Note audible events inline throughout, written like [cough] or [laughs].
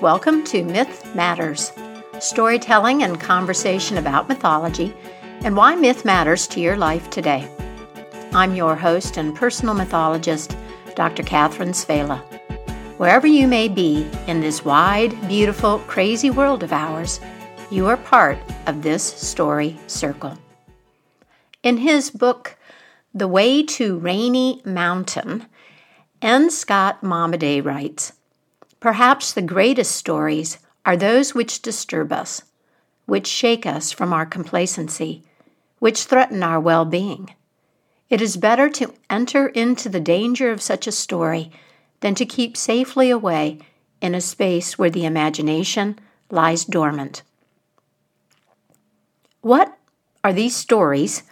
welcome to Myth Matters storytelling and conversation about mythology and why myth matters to your life today. I'm your host and personal mythologist, Dr. Catherine Svehla. Wherever you may be in this wide, beautiful, crazy world of ours, you are part of this story circle. In his book, The Way to Rainy Mountain, N. Scott Momaday writes Perhaps the greatest stories are those which disturb us, which shake us from our complacency, which threaten our well being. It is better to enter into the danger of such a story than to keep safely away in a space where the imagination lies dormant. What are these stories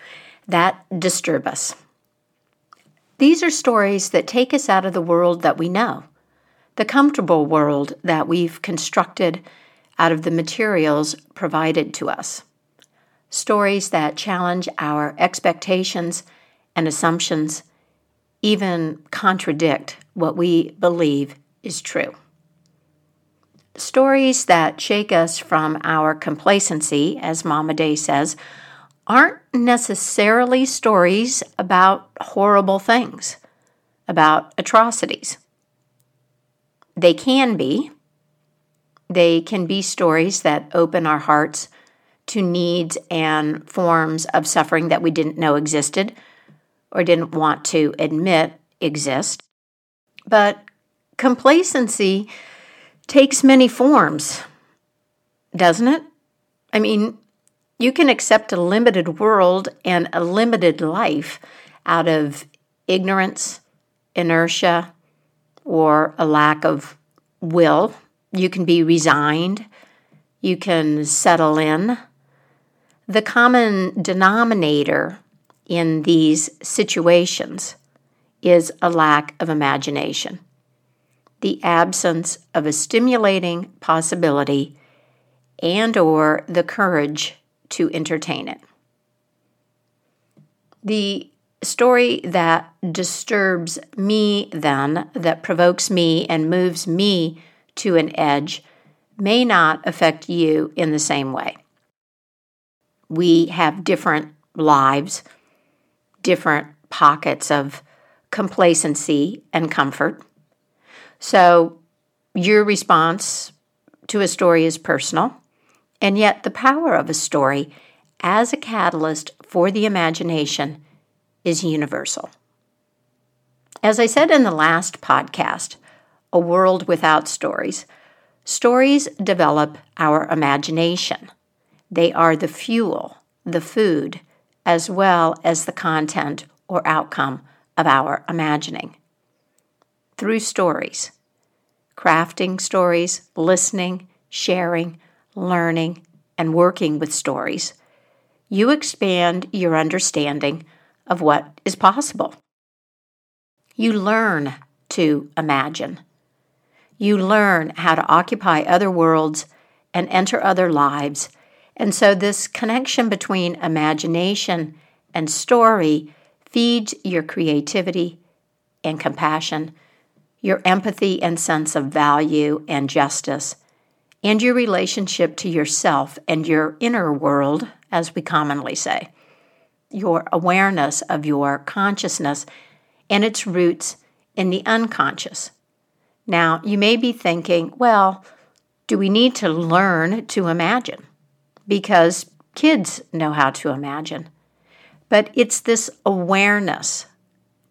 that disturb us? These are stories that take us out of the world that we know the comfortable world that we've constructed out of the materials provided to us. Stories that challenge our expectations and assumptions, even contradict what we believe is true. Stories that shake us from our complacency, as Momaday says, aren't necessarily stories about horrible things, about atrocities. They can be. They can be stories that open our hearts to needs and forms of suffering that we didn't know existed or didn't want to admit exist. But complacency takes many forms, doesn't it? I mean, you can accept a limited world and a limited life out of ignorance, inertia, or a lack of will. You can be resigned. You can settle in. The common denominator in these situations is a lack of imagination, the absence of a stimulating possibility and or the courage to entertain it. The story that disturbs me, then, that provokes me and moves me to an edge, may not affect you in the same way. We have different lives, different pockets of complacency and comfort. So, your response to a story is personal, and yet the power of a story as a catalyst for the imagination is universal. As I said in the last podcast, A World Without Stories, stories develop our imagination. They are the fuel, the food, as well as the content or outcome of our imagining. Through stories, crafting stories, listening, sharing, learning, and working with stories, you expand your understanding of what is possible. You learn to imagine. You learn how to occupy other worlds and enter other lives. And so, this connection between imagination and story feeds your creativity and compassion, your empathy and sense of value and justice, and your relationship to yourself and your inner world, as we commonly say your awareness of your consciousness and its roots in the unconscious. Now, you may be thinking, well, do we need to learn to imagine? Because kids know how to imagine. But it's this awareness,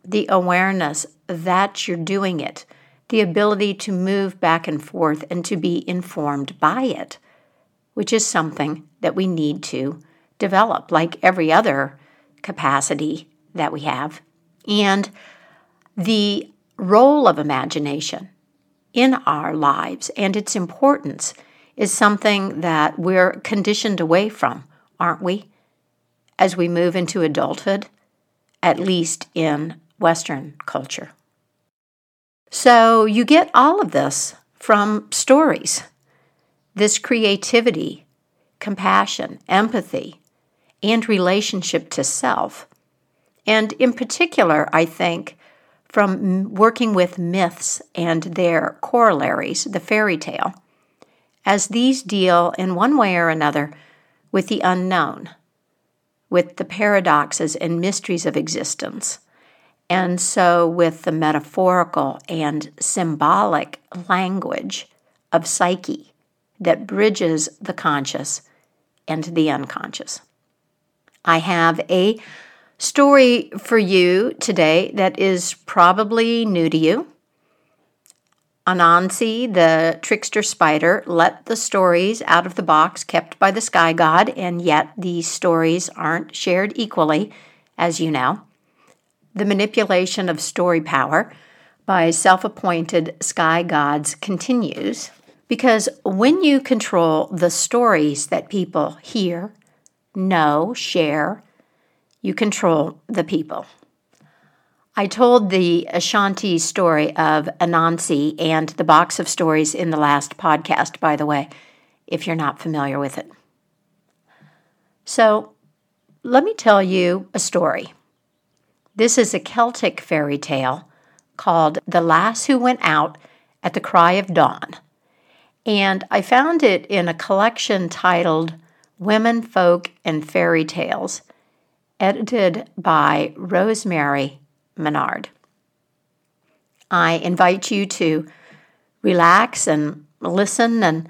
the awareness that you're doing it, the ability to move back and forth and to be informed by it, which is something that we need to develop, like every other capacity that we have, and the role of imagination in our lives and its importance is something that we're conditioned away from, aren't we? As we move into adulthood, at least in Western culture. So you get all of this from stories this creativity, compassion, empathy, and relationship to self. And in particular, I think from working with myths and their corollaries, the fairy tale, as these deal in one way or another with the unknown, with the paradoxes and mysteries of existence. And so, with the metaphorical and symbolic language of psyche that bridges the conscious and the unconscious. I have a story for you today that is probably new to you. Anansi, the trickster spider, let the stories out of the box kept by the sky god, and yet these stories aren't shared equally, as you know. The manipulation of story power by self appointed sky gods continues because when you control the stories that people hear, know, share, you control the people. I told the Ashanti story of Anansi and the box of stories in the last podcast, by the way, if you're not familiar with it. So, let me tell you a story. This is a Celtic fairy tale called The Lass Who Went Out at the Cry of Dawn. And I found it in a collection titled Women, Folk, and Fairy Tales, edited by Rosemary Minard. I invite you to relax and listen and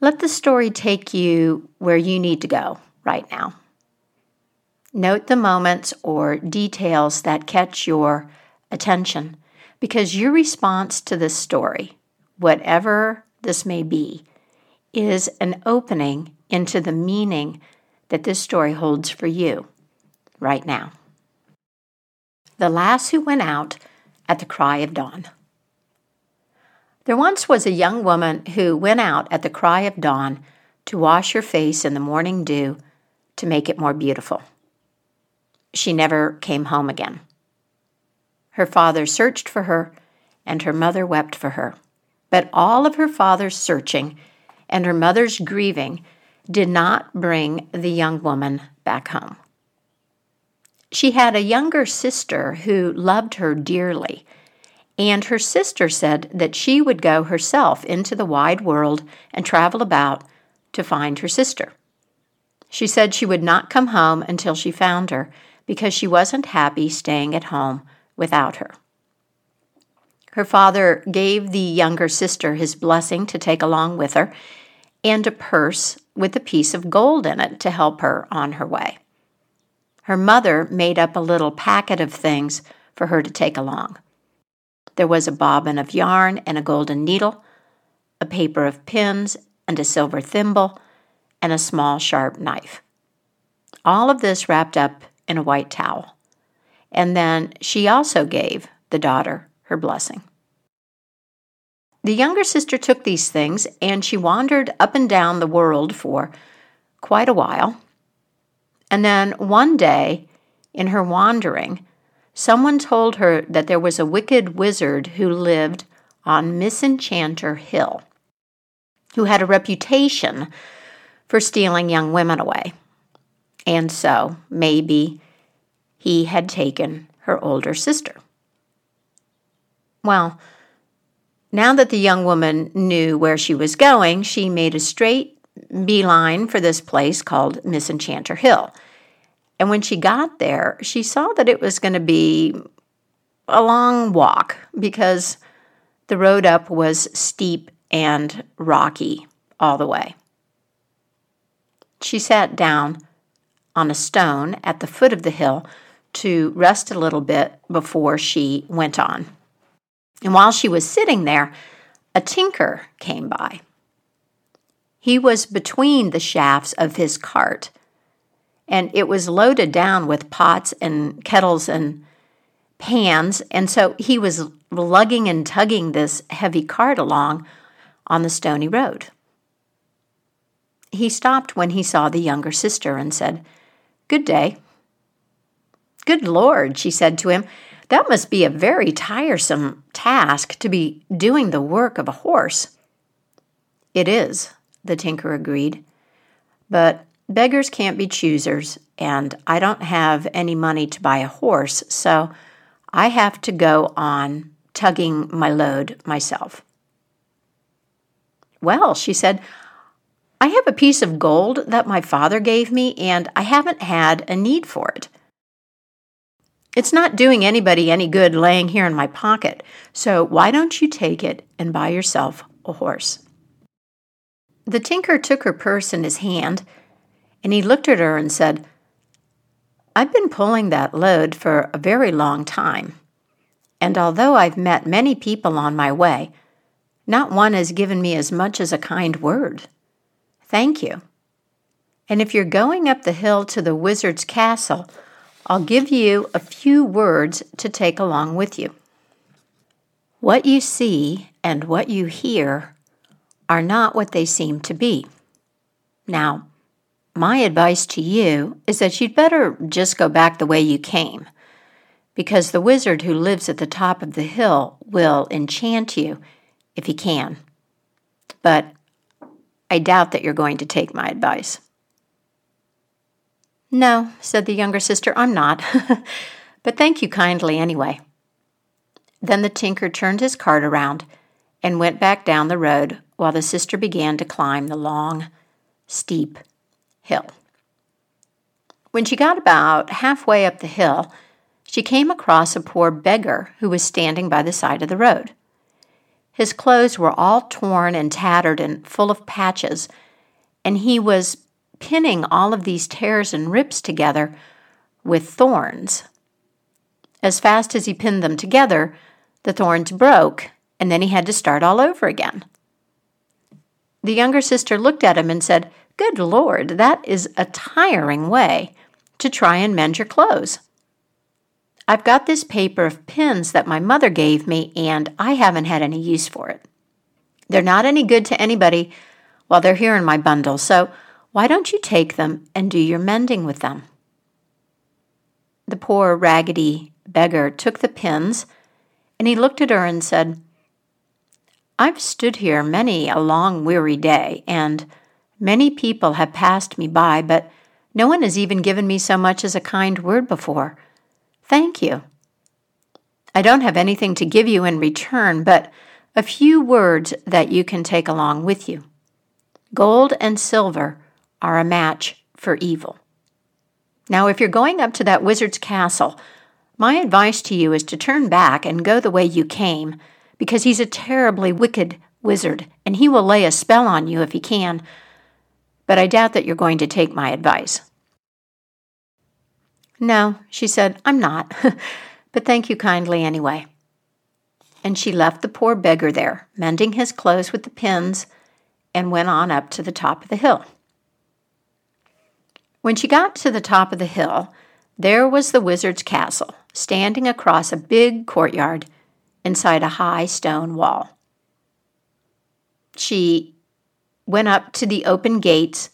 let the story take you where you need to go right now. Note the moments or details that catch your attention because your response to this story, whatever this may be, is an opening into the meaning that this story holds for you right now the lass who went out at the cry of dawn. There once was a young woman who went out at the cry of dawn to wash her face in the morning dew to make it more beautiful. She never came home again. Her father searched for her, and her mother wept for her. But all of her father's searching and her mother's grieving did not bring the young woman back home. She had a younger sister who loved her dearly, and her sister said that she would go herself into the wide world and travel about to find her sister. She said she would not come home until she found her because she wasn't happy staying at home without her. Her father gave the younger sister his blessing to take along with her and a purse with a piece of gold in it to help her on her way. Her mother made up a little packet of things for her to take along. There was a bobbin of yarn and a golden needle, a paper of pins and a silver thimble, and a small sharp knife. All of this wrapped up in a white towel. And then she also gave the daughter her blessing. The younger sister took these things and she wandered up and down the world for quite a while and then one day, in her wandering, someone told her that there was a wicked wizard who lived on Misenchanter Hill, who had a reputation for stealing young women away. And so, maybe he had taken her older sister. Well, now that the young woman knew where she was going, she made a straight beeline for this place called Misenchanter Hill. And when she got there, she saw that it was going to be a long walk because the road up was steep and rocky all the way. She sat down on a stone at the foot of the hill to rest a little bit before she went on. And while she was sitting there, a tinker came by. He was between the shafts of his cart, and it was loaded down with pots and kettles and pans. And so he was lugging and tugging this heavy cart along on the stony road. He stopped when he saw the younger sister and said, Good day. Good Lord, she said to him, that must be a very tiresome task to be doing the work of a horse. It is, the tinker agreed. But beggars can't be choosers, and I don't have any money to buy a horse, so I have to go on tugging my load myself. Well, she said, I have a piece of gold that my father gave me, and I haven't had a need for it. It's not doing anybody any good laying here in my pocket, so why don't you take it and buy yourself a horse? The tinker took her purse in his hand, and he looked at her and said, I've been pulling that load for a very long time, and although I've met many people on my way, not one has given me as much as a kind word. Thank you. And if you're going up the hill to the wizard's castle, I'll give you a few words to take along with you. What you see and what you hear are not what they seem to be. Now, my advice to you is that you'd better just go back the way you came, because the wizard who lives at the top of the hill will enchant you if he can. But I doubt that you're going to take my advice. No, said the younger sister, I'm not. [laughs] but thank you kindly anyway. Then the tinker turned his cart around and went back down the road while the sister began to climb the long, steep hill. When she got about halfway up the hill, she came across a poor beggar who was standing by the side of the road. His clothes were all torn and tattered and full of patches, and he was pinning all of these tears and rips together with thorns. As fast as he pinned them together, the thorns broke, and then he had to start all over again. The younger sister looked at him and said, Good Lord, that is a tiring way to try and mend your clothes. I've got this paper of pins that my mother gave me, and I haven't had any use for it. They're not any good to anybody while they're here in my bundle, so why don't you take them and do your mending with them? The poor, raggedy beggar took the pins, and he looked at her and said, I've stood here many a long, weary day, and many people have passed me by, but no one has even given me so much as a kind word before. Thank you. I don't have anything to give you in return, but a few words that you can take along with you. Gold and silver are a match for evil. Now, if you're going up to that wizard's castle, my advice to you is to turn back and go the way you came, because he's a terribly wicked wizard, and he will lay a spell on you if he can. But I doubt that you're going to take my advice. No, she said, I'm not, [laughs] but thank you kindly anyway. And she left the poor beggar there, mending his clothes with the pins, and went on up to the top of the hill. When she got to the top of the hill, there was the wizard's castle, standing across a big courtyard inside a high stone wall. She went up to the open gates,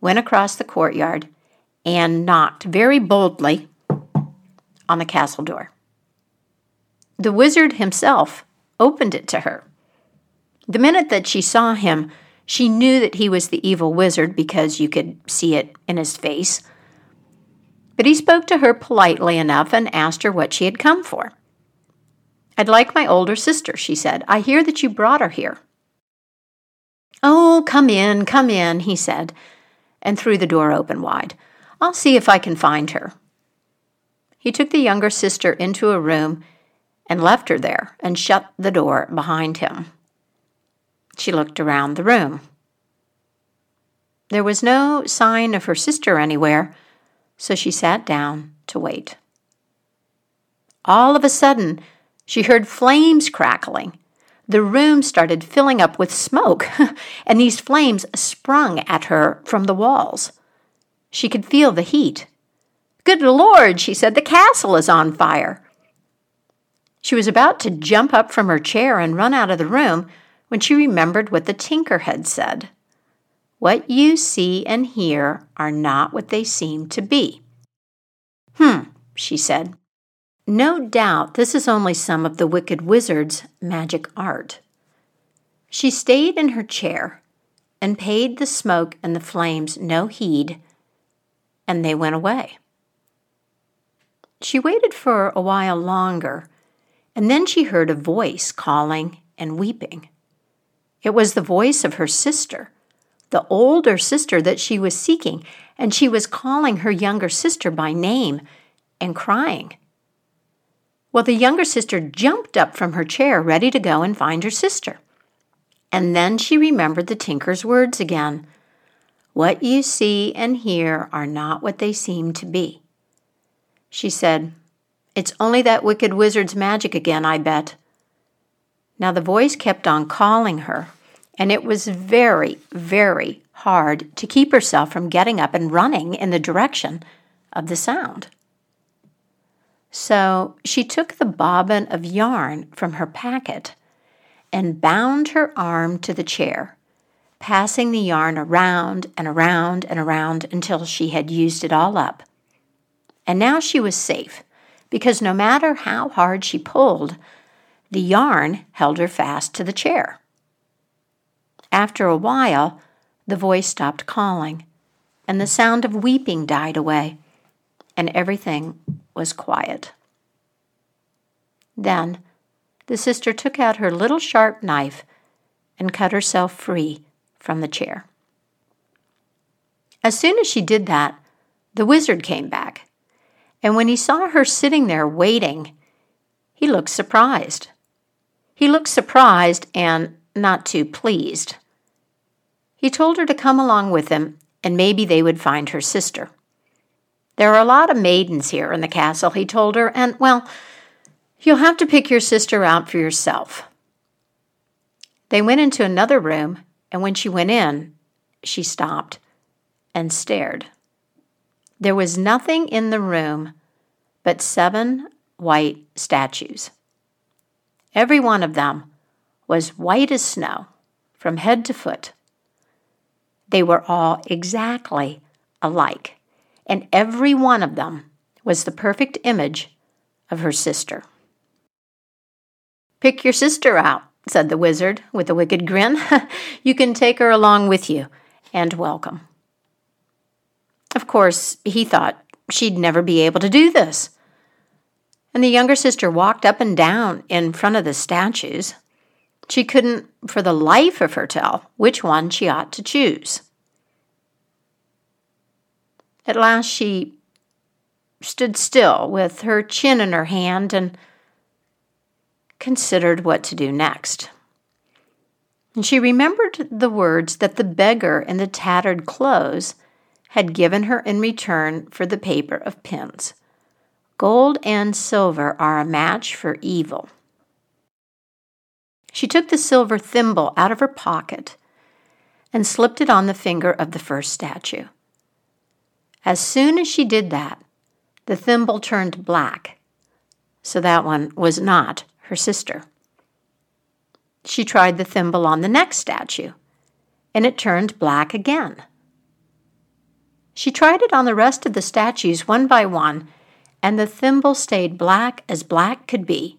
went across the courtyard, and knocked very boldly on the castle door. The wizard himself opened it to her. The minute that she saw him, she knew that he was the evil wizard because you could see it in his face. But he spoke to her politely enough and asked her what she had come for. I'd like my older sister, she said. I hear that you brought her here. Oh, come in, come in, he said, and threw the door open wide. I'll see if I can find her. He took the younger sister into a room and left her there and shut the door behind him. She looked around the room. There was no sign of her sister anywhere, so she sat down to wait. All of a sudden, she heard flames crackling. The room started filling up with smoke, [laughs] and these flames sprung at her from the walls. She could feel the heat. Good Lord, she said, the castle is on fire. She was about to jump up from her chair and run out of the room when she remembered what the tinker had said. What you see and hear are not what they seem to be. Hmm, she said. No doubt this is only some of the wicked wizard's magic art. She stayed in her chair and paid the smoke and the flames no heed, and they went away. She waited for a while longer, and then she heard a voice calling and weeping. It was the voice of her sister, the older sister that she was seeking, and she was calling her younger sister by name and crying. Well, the younger sister jumped up from her chair, ready to go and find her sister. And then she remembered the tinker's words again What you see and hear are not what they seem to be. She said, It's only that wicked wizard's magic again, I bet. Now the voice kept on calling her, and it was very, very hard to keep herself from getting up and running in the direction of the sound. So she took the bobbin of yarn from her packet and bound her arm to the chair, passing the yarn around and around and around until she had used it all up. And now she was safe, because no matter how hard she pulled, the yarn held her fast to the chair. After a while, the voice stopped calling, and the sound of weeping died away, and everything was quiet. Then the sister took out her little sharp knife and cut herself free from the chair. As soon as she did that, the wizard came back, and when he saw her sitting there waiting, he looked surprised. He looked surprised and not too pleased. He told her to come along with him, and maybe they would find her sister. There are a lot of maidens here in the castle, he told her, and, well, you'll have to pick your sister out for yourself. They went into another room, and when she went in, she stopped and stared. There was nothing in the room but seven white statues. Every one of them was white as snow from head to foot. They were all exactly alike, and every one of them was the perfect image of her sister. Pick your sister out, said the wizard with a wicked grin. [laughs] you can take her along with you, and welcome. Of course, he thought she'd never be able to do this. And the younger sister walked up and down in front of the statues. She couldn't, for the life of her, tell which one she ought to choose. At last she stood still with her chin in her hand and considered what to do next. And she remembered the words that the beggar in the tattered clothes had given her in return for the paper of pins. Gold and silver are a match for evil. She took the silver thimble out of her pocket and slipped it on the finger of the first statue. As soon as she did that, the thimble turned black, so that one was not her sister. She tried the thimble on the next statue, and it turned black again. She tried it on the rest of the statues one by one, and the thimble stayed black as black could be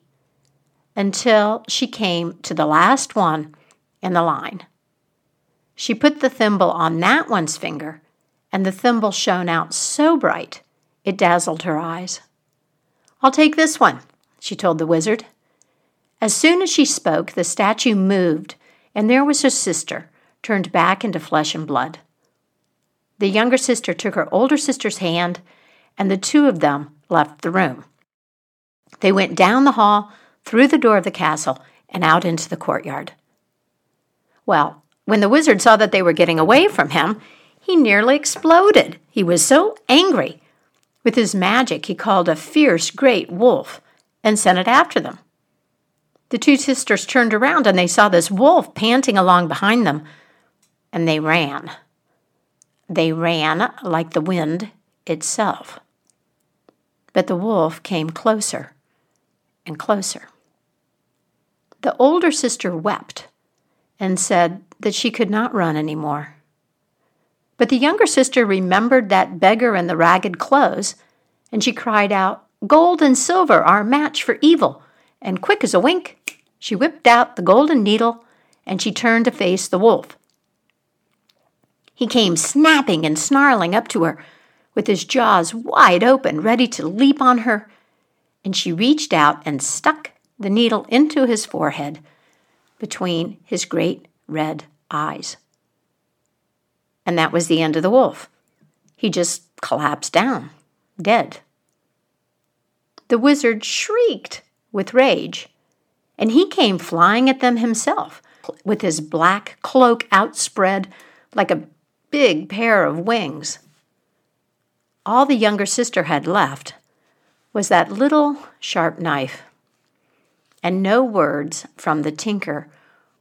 until she came to the last one in the line. She put the thimble on that one's finger, and the thimble shone out so bright it dazzled her eyes. I'll take this one, she told the wizard. As soon as she spoke, the statue moved, and there was her sister, turned back into flesh and blood. The younger sister took her older sister's hand, and the two of them left the room. They went down the hall through the door of the castle and out into the courtyard. Well, when the wizard saw that they were getting away from him, he nearly exploded. He was so angry. With his magic, he called a fierce great wolf and sent it after them. The two sisters turned around and they saw this wolf panting along behind them, and they ran. They ran like the wind itself. But the wolf came closer and closer. The older sister wept and said that she could not run any more. But the younger sister remembered that beggar in the ragged clothes, and she cried out, Gold and silver are a match for evil. And quick as a wink, she whipped out the golden needle and she turned to face the wolf. He came snapping and snarling up to her, with his jaws wide open, ready to leap on her, and she reached out and stuck the needle into his forehead between his great red eyes. and that was the end of the wolf. He just collapsed down, dead. The wizard shrieked with rage, and he came flying at them himself with his black cloak outspread like a big pair of wings. All the younger sister had left was that little sharp knife, and no words from the tinker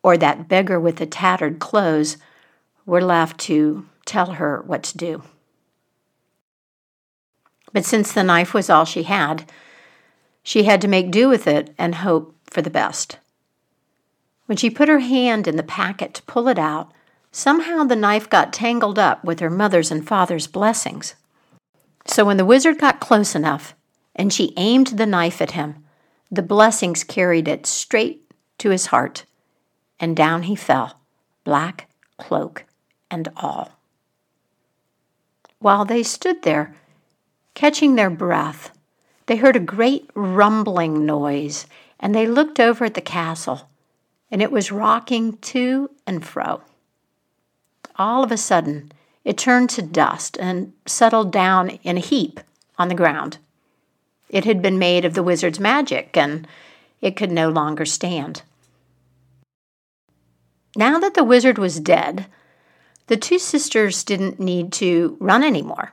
or that beggar with the tattered clothes were left to tell her what to do. But since the knife was all she had, she had to make do with it and hope for the best. When she put her hand in the packet to pull it out, somehow the knife got tangled up with her mother's and father's blessings. So when the wizard got close enough and she aimed the knife at him, the blessings carried it straight to his heart, and down he fell, black cloak and all. While they stood there, Catching their breath, they heard a great rumbling noise, and they looked over at the castle, and it was rocking to and fro. All of a sudden, it turned to dust and settled down in a heap on the ground. It had been made of the wizard's magic, and it could no longer stand. Now that the wizard was dead, the two sisters didn't need to run anymore.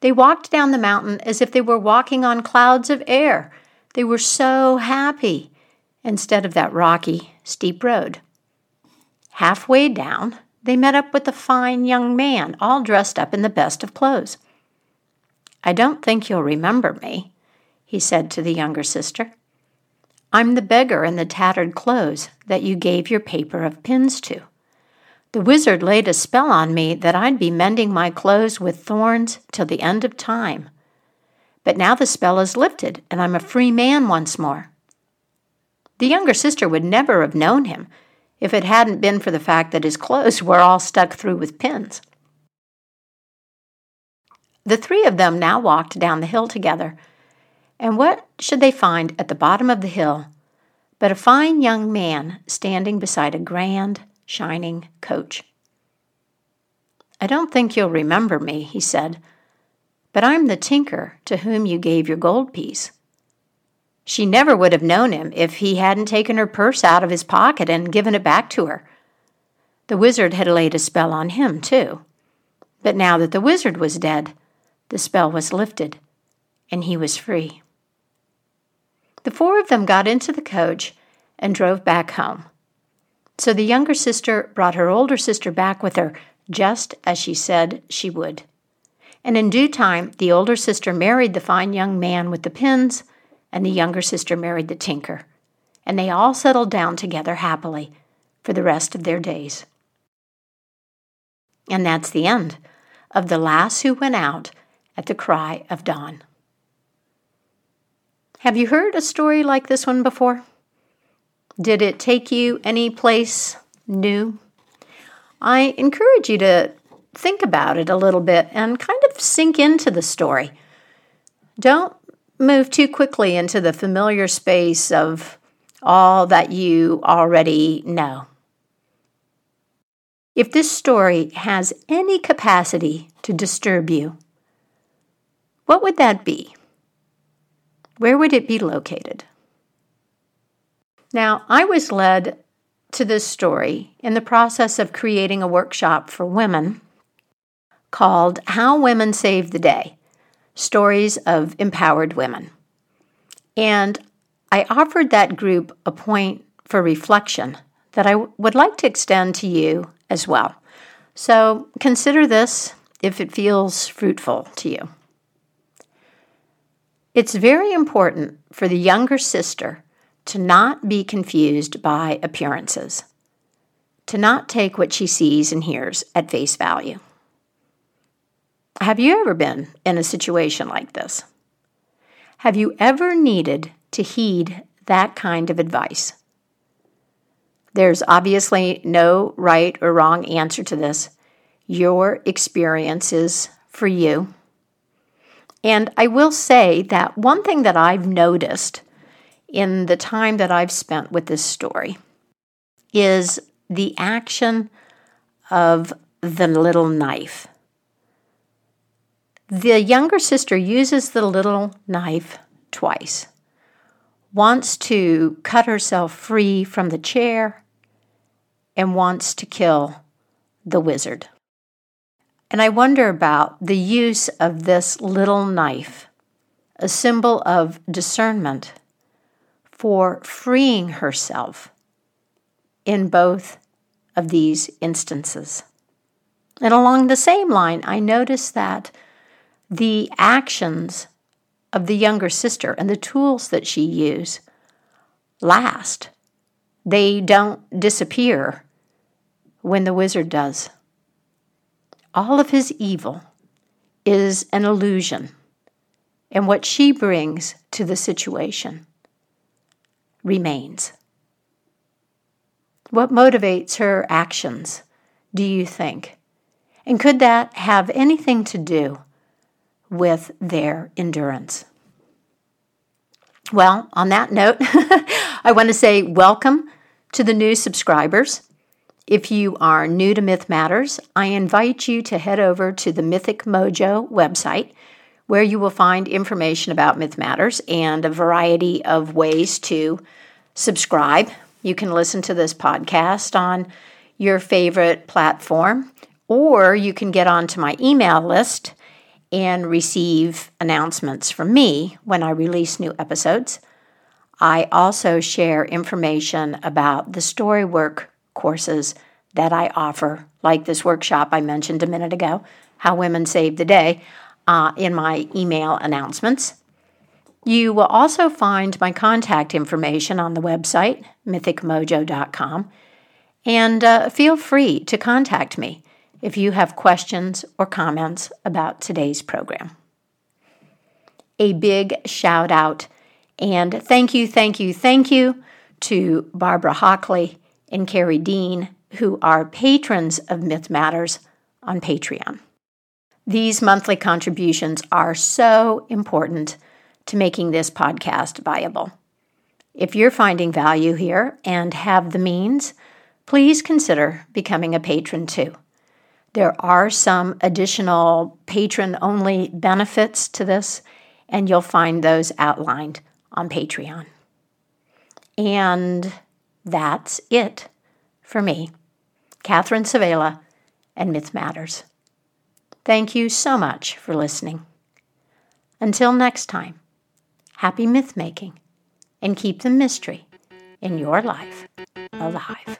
They walked down the mountain as if they were walking on clouds of air. They were so happy instead of that rocky, steep road. Halfway down, they met up with a fine young man, all dressed up in the best of clothes. I don't think you'll remember me, he said to the younger sister. I'm the beggar in the tattered clothes that you gave your paper of pins to. The wizard laid a spell on me that I'd be mending my clothes with thorns till the end of time. But now the spell is lifted, and I'm a free man once more. The younger sister would never have known him if it hadn't been for the fact that his clothes were all stuck through with pins. The three of them now walked down the hill together, and what should they find at the bottom of the hill but a fine young man standing beside a grand, shining coach. I don't think you'll remember me, he said, but I'm the tinker to whom you gave your gold piece. She never would have known him if he hadn't taken her purse out of his pocket and given it back to her. The wizard had laid a spell on him, too. But now that the wizard was dead, the spell was lifted, and he was free. The four of them got into the coach and drove back home. So the younger sister brought her older sister back with her, just as she said she would. And in due time, the older sister married the fine young man with the pins, and the younger sister married the tinker. And they all settled down together happily for the rest of their days. And that's the end of the lass who went out at the cry of dawn. Have you heard a story like this one before? Did it take you any place new? I encourage you to think about it a little bit and kind of sink into the story. Don't move too quickly into the familiar space of all that you already know. If this story has any capacity to disturb you, what would that be? Where would it be located? Now, I was led to this story in the process of creating a workshop for women called How Women Save the Day Stories of Empowered Women. And I offered that group a point for reflection that I w- would like to extend to you as well. So consider this if it feels fruitful to you. It's very important for the younger sister to not be confused by appearances, to not take what she sees and hears at face value. Have you ever been in a situation like this? Have you ever needed to heed that kind of advice? There's obviously no right or wrong answer to this. Your experience is for you. And I will say that one thing that I've noticed in the time that I've spent with this story is the action of the little knife. The younger sister uses the little knife twice. Wants to cut herself free from the chair and wants to kill the wizard. And I wonder about the use of this little knife, a symbol of discernment, for freeing herself in both of these instances. And along the same line, I notice that the actions of the younger sister and the tools that she used last. They don't disappear when the wizard does. All of his evil is an illusion, and what she brings to the situation remains. What motivates her actions, do you think? And could that have anything to do with their endurance? Well, on that note, [laughs] I want to say welcome to the new subscribers. If you are new to Myth Matters, I invite you to head over to the Mythic Mojo website where you will find information about Myth Matters and a variety of ways to subscribe. You can listen to this podcast on your favorite platform or you can get onto my email list and receive announcements from me when I release new episodes. I also share information about the storywork courses that I offer, like this workshop I mentioned a minute ago, How Women Save the Day, uh, in my email announcements. You will also find my contact information on the website, mythicmojo.com, and uh, feel free to contact me if you have questions or comments about today's program. A big shout out and thank you, thank you, thank you to Barbara Hockley and Carrie Dean, who are patrons of Myth Matters on Patreon. These monthly contributions are so important to making this podcast viable. If you're finding value here and have the means, please consider becoming a patron too. There are some additional patron only benefits to this, and you'll find those outlined on Patreon. And that's it for me, Catherine Svehla, and Myth Matters. Thank you so much for listening. Until next time, happy myth making and keep the mystery in your life alive.